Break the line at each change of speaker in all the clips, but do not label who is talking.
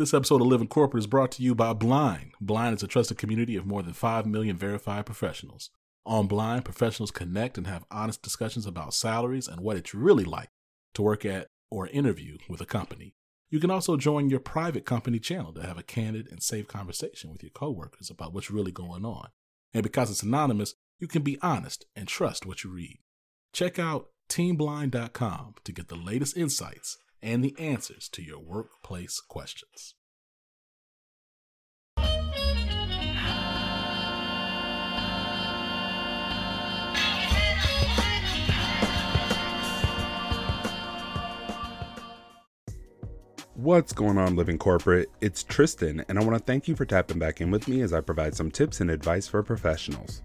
This episode of Living Corporate is brought to you by Blind. Blind is a trusted community of more than 5 million verified professionals. On Blind, professionals connect and have honest discussions about salaries and what it's really like to work at or interview with a company. You can also join your private company channel to have a candid and safe conversation with your coworkers about what's really going on. And because it's anonymous, you can be honest and trust what you read. Check out teamblind.com to get the latest insights and the answers to your workplace questions.
What's going on, Living Corporate? It's Tristan, and I want to thank you for tapping back in with me as I provide some tips and advice for professionals.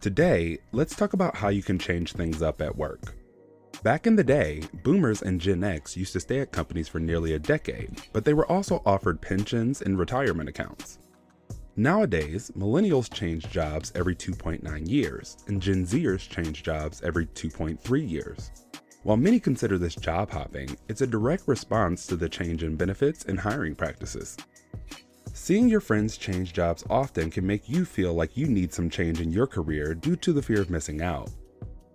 Today, let's talk about how you can change things up at work. Back in the day, boomers and Gen X used to stay at companies for nearly a decade, but they were also offered pensions and retirement accounts. Nowadays, millennials change jobs every 2.9 years, and Gen Zers change jobs every 2.3 years. While many consider this job hopping, it's a direct response to the change in benefits and hiring practices. Seeing your friends change jobs often can make you feel like you need some change in your career due to the fear of missing out.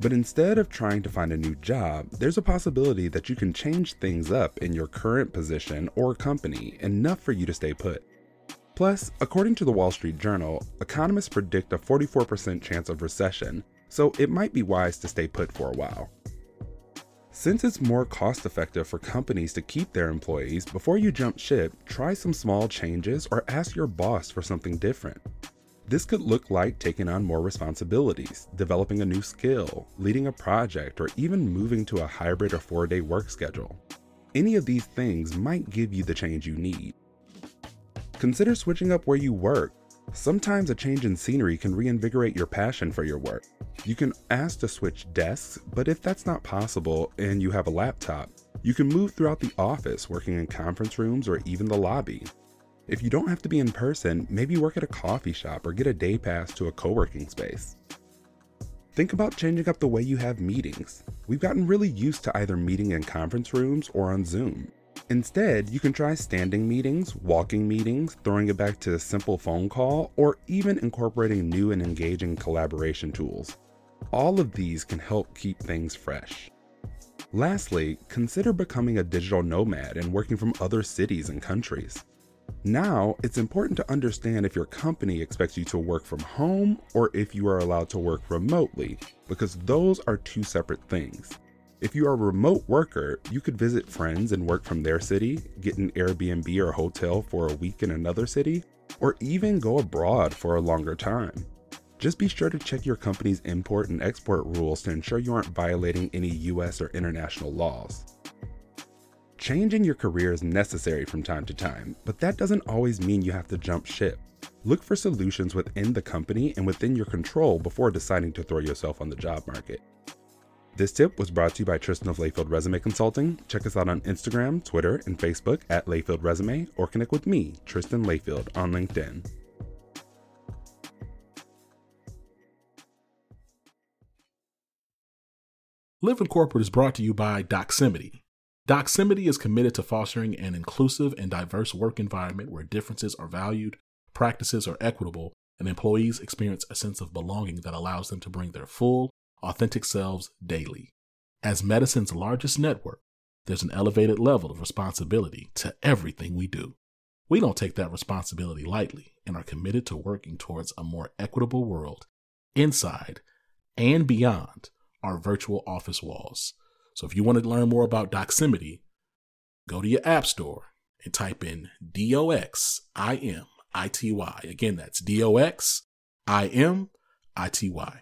But instead of trying to find a new job, there's a possibility that you can change things up in your current position or company enough for you to stay put. Plus, according to the Wall Street Journal, economists predict a 44% chance of recession, so it might be wise to stay put for a while. Since it's more cost effective for companies to keep their employees, before you jump ship, try some small changes or ask your boss for something different. This could look like taking on more responsibilities, developing a new skill, leading a project, or even moving to a hybrid or four day work schedule. Any of these things might give you the change you need. Consider switching up where you work. Sometimes a change in scenery can reinvigorate your passion for your work. You can ask to switch desks, but if that's not possible and you have a laptop, you can move throughout the office, working in conference rooms or even the lobby. If you don't have to be in person, maybe work at a coffee shop or get a day pass to a co working space. Think about changing up the way you have meetings. We've gotten really used to either meeting in conference rooms or on Zoom. Instead, you can try standing meetings, walking meetings, throwing it back to a simple phone call, or even incorporating new and engaging collaboration tools. All of these can help keep things fresh. Lastly, consider becoming a digital nomad and working from other cities and countries. Now, it's important to understand if your company expects you to work from home or if you are allowed to work remotely, because those are two separate things. If you are a remote worker, you could visit friends and work from their city, get an Airbnb or hotel for a week in another city, or even go abroad for a longer time. Just be sure to check your company's import and export rules to ensure you aren't violating any US or international laws. Changing your career is necessary from time to time, but that doesn't always mean you have to jump ship. Look for solutions within the company and within your control before deciding to throw yourself on the job market. This tip was brought to you by Tristan of Layfield Resume Consulting. Check us out on Instagram, Twitter, and Facebook at Layfield Resume, or connect with me, Tristan Layfield, on LinkedIn.
Living Corporate is brought to you by Doximity. Doximity is committed to fostering an inclusive and diverse work environment where differences are valued, practices are equitable, and employees experience a sense of belonging that allows them to bring their full, authentic selves daily. As medicine's largest network, there's an elevated level of responsibility to everything we do. We don't take that responsibility lightly and are committed to working towards a more equitable world inside and beyond our virtual office walls. So if you want to learn more about Doximity, go to your app store and type in D O X I M I T Y. Again, that's D O X I M I T Y.